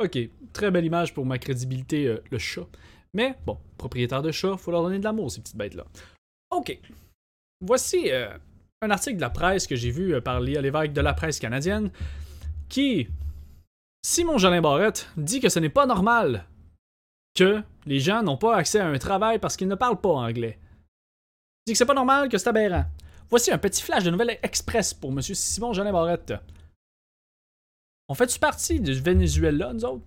Ok, très belle image pour ma crédibilité, euh, le chat. Mais bon, propriétaire de chat, faut leur donner de l'amour, ces petites bêtes-là. Ok. Voici euh, un article de la presse que j'ai vu euh, par Léa Lévesque de la presse canadienne qui. Simon Jolin Barrette dit que ce n'est pas normal que les gens n'ont pas accès à un travail parce qu'ils ne parlent pas anglais. Il dit que c'est pas normal, que c'est aberrant. Voici un petit flash de nouvelles express pour M. Simon Jolin Barrette. On fait-tu partie du Venezuela, nous autres?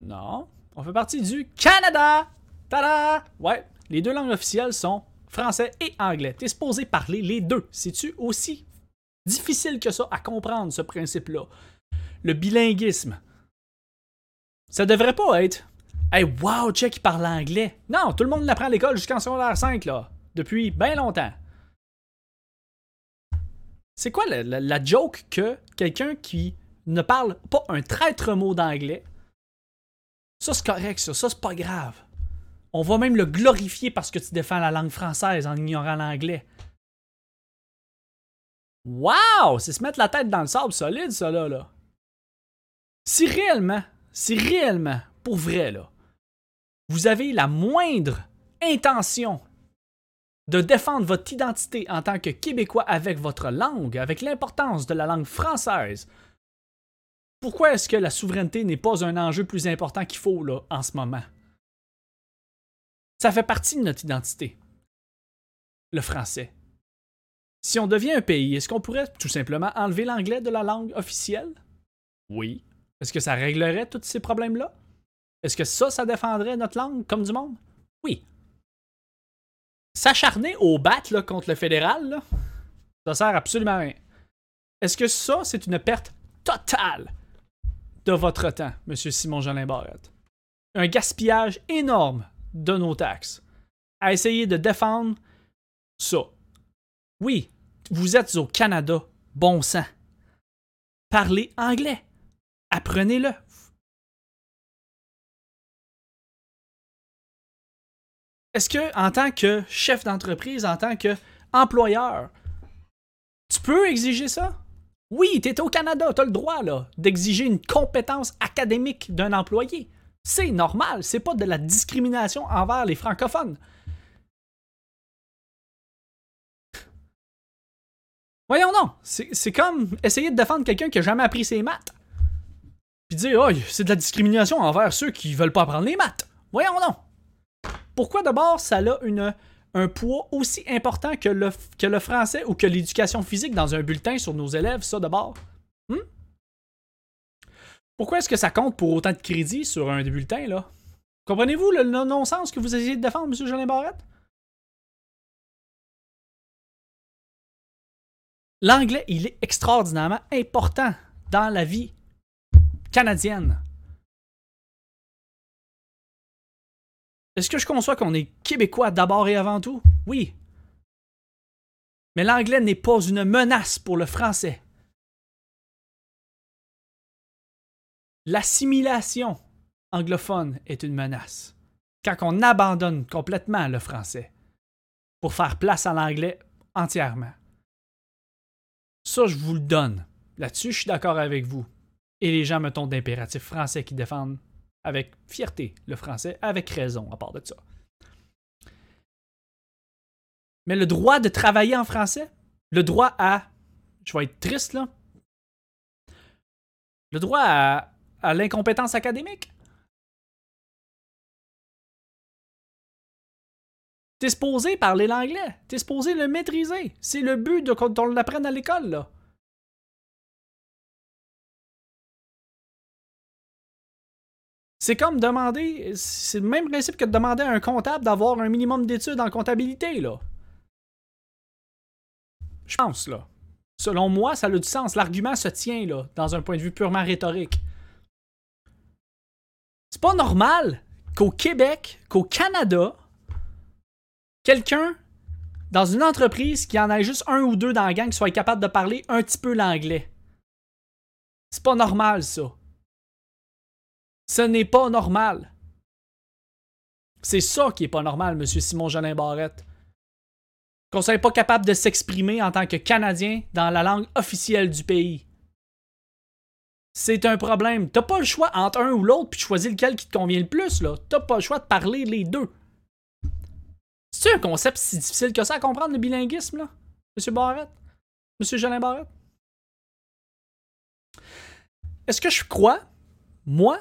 Non. On fait partie du Canada! Tada! Ouais, les deux langues officielles sont français et anglais. T'es supposé parler les deux. C'est-tu aussi difficile que ça à comprendre, ce principe-là? Le bilinguisme. Ça devrait pas être Hey, wow, check, il parle anglais. Non, tout le monde l'apprend à l'école jusqu'en secondaire 5, là. Depuis bien longtemps. C'est quoi la, joke que quelqu'un qui ne parle pas un traître mot d'anglais, ça c'est correct, ça, ça c'est pas grave. On va même le glorifier parce que tu défends la langue française en ignorant l'anglais. Wow! C'est se mettre la tête dans le sable solide, ça là. là. Si réellement, si réellement, pour vrai, là, vous avez la moindre intention de défendre votre identité en tant que Québécois avec votre langue, avec l'importance de la langue française, pourquoi est-ce que la souveraineté n'est pas un enjeu plus important qu'il faut là, en ce moment? Ça fait partie de notre identité, le français. Si on devient un pays, est-ce qu'on pourrait tout simplement enlever l'anglais de la langue officielle? Oui. Est-ce que ça réglerait tous ces problèmes-là? Est-ce que ça, ça défendrait notre langue comme du monde? Oui. S'acharner au bat là, contre le fédéral, ça sert absolument à rien. Est-ce que ça, c'est une perte totale de votre temps, Monsieur Simon Jolin Barrette? Un gaspillage énorme de nos taxes à essayer de défendre ça. Oui, vous êtes au Canada, bon sang. Parlez anglais. Apprenez-le. Est-ce que, en tant que chef d'entreprise, en tant que employeur, tu peux exiger ça? Oui, tu au Canada, tu le droit d'exiger une compétence académique d'un employé. C'est normal, c'est pas de la discrimination envers les francophones. Voyons non, c'est c'est comme essayer de défendre quelqu'un qui a jamais appris ses maths. Puis dire, oh, c'est de la discrimination envers ceux qui veulent pas apprendre les maths. Voyons non. Pourquoi d'abord ça a une, un poids aussi important que le, que le français ou que l'éducation physique dans un bulletin sur nos élèves, ça d'abord? Hmm? Pourquoi est-ce que ça compte pour autant de crédit sur un des bulletins, là? Comprenez-vous le, le non-sens que vous essayez de défendre, M. Jolin Barrette? L'anglais, il est extraordinairement important dans la vie canadienne. Est-ce que je conçois qu'on est québécois d'abord et avant tout? Oui. Mais l'anglais n'est pas une menace pour le français. L'assimilation anglophone est une menace. Quand on abandonne complètement le français pour faire place à l'anglais entièrement. Ça, je vous le donne. Là-dessus, je suis d'accord avec vous. Et les gens, mettons, d'impératifs français qui défendent avec fierté le français, avec raison, à part de ça. Mais le droit de travailler en français, le droit à. Je vais être triste, là. Le droit à, l'incompétence académique. T'es supposé parler l'anglais. T'es supposé le maîtriser. C'est le but de qu'on l'apprenne à l'école, là. C'est comme demander. C'est le même principe que de demander à un comptable d'avoir un minimum d'études en comptabilité, là. Je pense, là. Selon moi, ça a du sens. L'argument se tient, là, dans un point de vue purement rhétorique. C'est pas normal qu'au Québec, qu'au Canada, quelqu'un dans une entreprise qui en ait juste un ou deux dans la gang soit capable de parler un petit peu l'anglais. C'est pas normal, ça. Ce n'est pas normal. C'est ça qui est pas normal, Monsieur Simon Jolin Barrette. Qu'on soit pas capable de s'exprimer en tant que Canadien dans la langue officielle du pays. C'est un problème. T'as pas le choix entre un ou l'autre, puis choisir lequel qui te convient le plus, là. T'as pas le choix de parler les deux. C'est un concept si difficile que ça à comprendre, le bilinguisme, là? Monsieur Barrett? Monsieur Jolin Barrett? Est-ce que je crois, moi,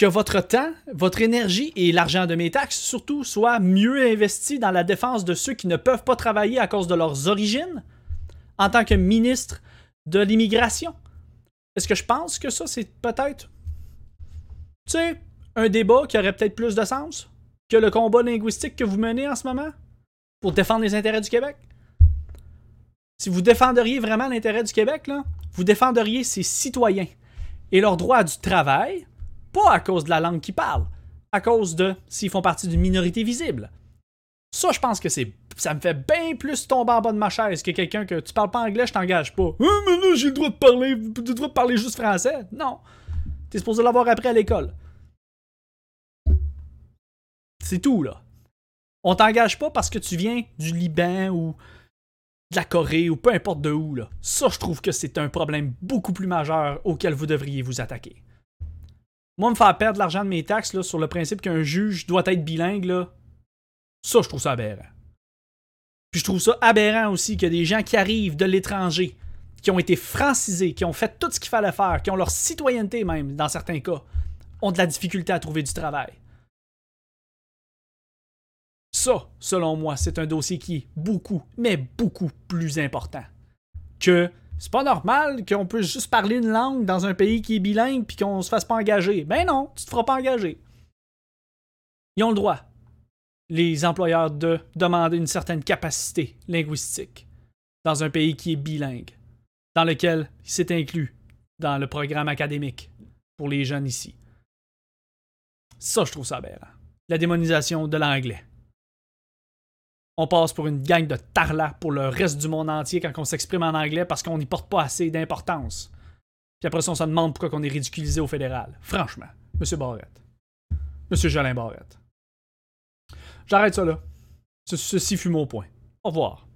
que votre temps, votre énergie et l'argent de mes taxes, surtout, soient mieux investis dans la défense de ceux qui ne peuvent pas travailler à cause de leurs origines, en tant que ministre de l'immigration? Est-ce que je pense que ça, c'est peut-être, tu sais, un débat qui aurait peut-être plus de sens que le combat linguistique que vous menez en ce moment pour défendre les intérêts du Québec? Si vous défendriez vraiment l'intérêt du Québec, là, vous défendriez ses citoyens et leur droit du travail, pas à cause de la langue qu'ils parlent, à cause de s'ils font partie d'une minorité visible. Ça, je pense que c'est ça me fait bien plus tomber en bas de ma chaise que quelqu'un que tu parles pas anglais, je t'engage pas. Ah, mais là, j'ai le droit de parler, le droit de parler juste français. Non. T'es supposé l'avoir appris à l'école. C'est tout, là. On t'engage pas parce que tu viens du Liban ou de la Corée ou peu importe de où, là. Ça, je trouve que c'est un problème beaucoup plus majeur auquel vous devriez vous attaquer. Moi, me faire perdre l'argent de mes taxes sur le principe qu'un juge doit être bilingue, là, ça, je trouve ça aberrant. Puis je trouve ça aberrant aussi que des gens qui arrivent de l'étranger, qui ont été francisés, qui ont fait tout ce qu'il fallait faire, qui ont leur citoyenneté même, dans certains cas, ont de la difficulté à trouver du travail. Ça, selon moi, c'est un dossier qui est beaucoup, mais beaucoup plus important. Que c'est pas normal qu'on puisse juste parler une langue dans un pays qui est bilingue puis qu'on se fasse pas engager. Ben non, tu te feras pas engager. Ils ont le droit les employeurs de demander une certaine capacité linguistique dans un pays qui est bilingue, dans lequel c'est inclus dans le programme académique pour les jeunes ici. Ça, je trouve ça aberrant. La démonisation de l'anglais. On passe pour une gang de tarlas pour le reste du monde entier quand on s'exprime en anglais parce qu'on n'y porte pas assez d'importance. Puis après on se demande pourquoi on est ridiculisé au fédéral. Franchement, Monsieur Barrette. Monsieur Jolin Barrette. J'arrête ça là. Ceci fut mon point. Au revoir.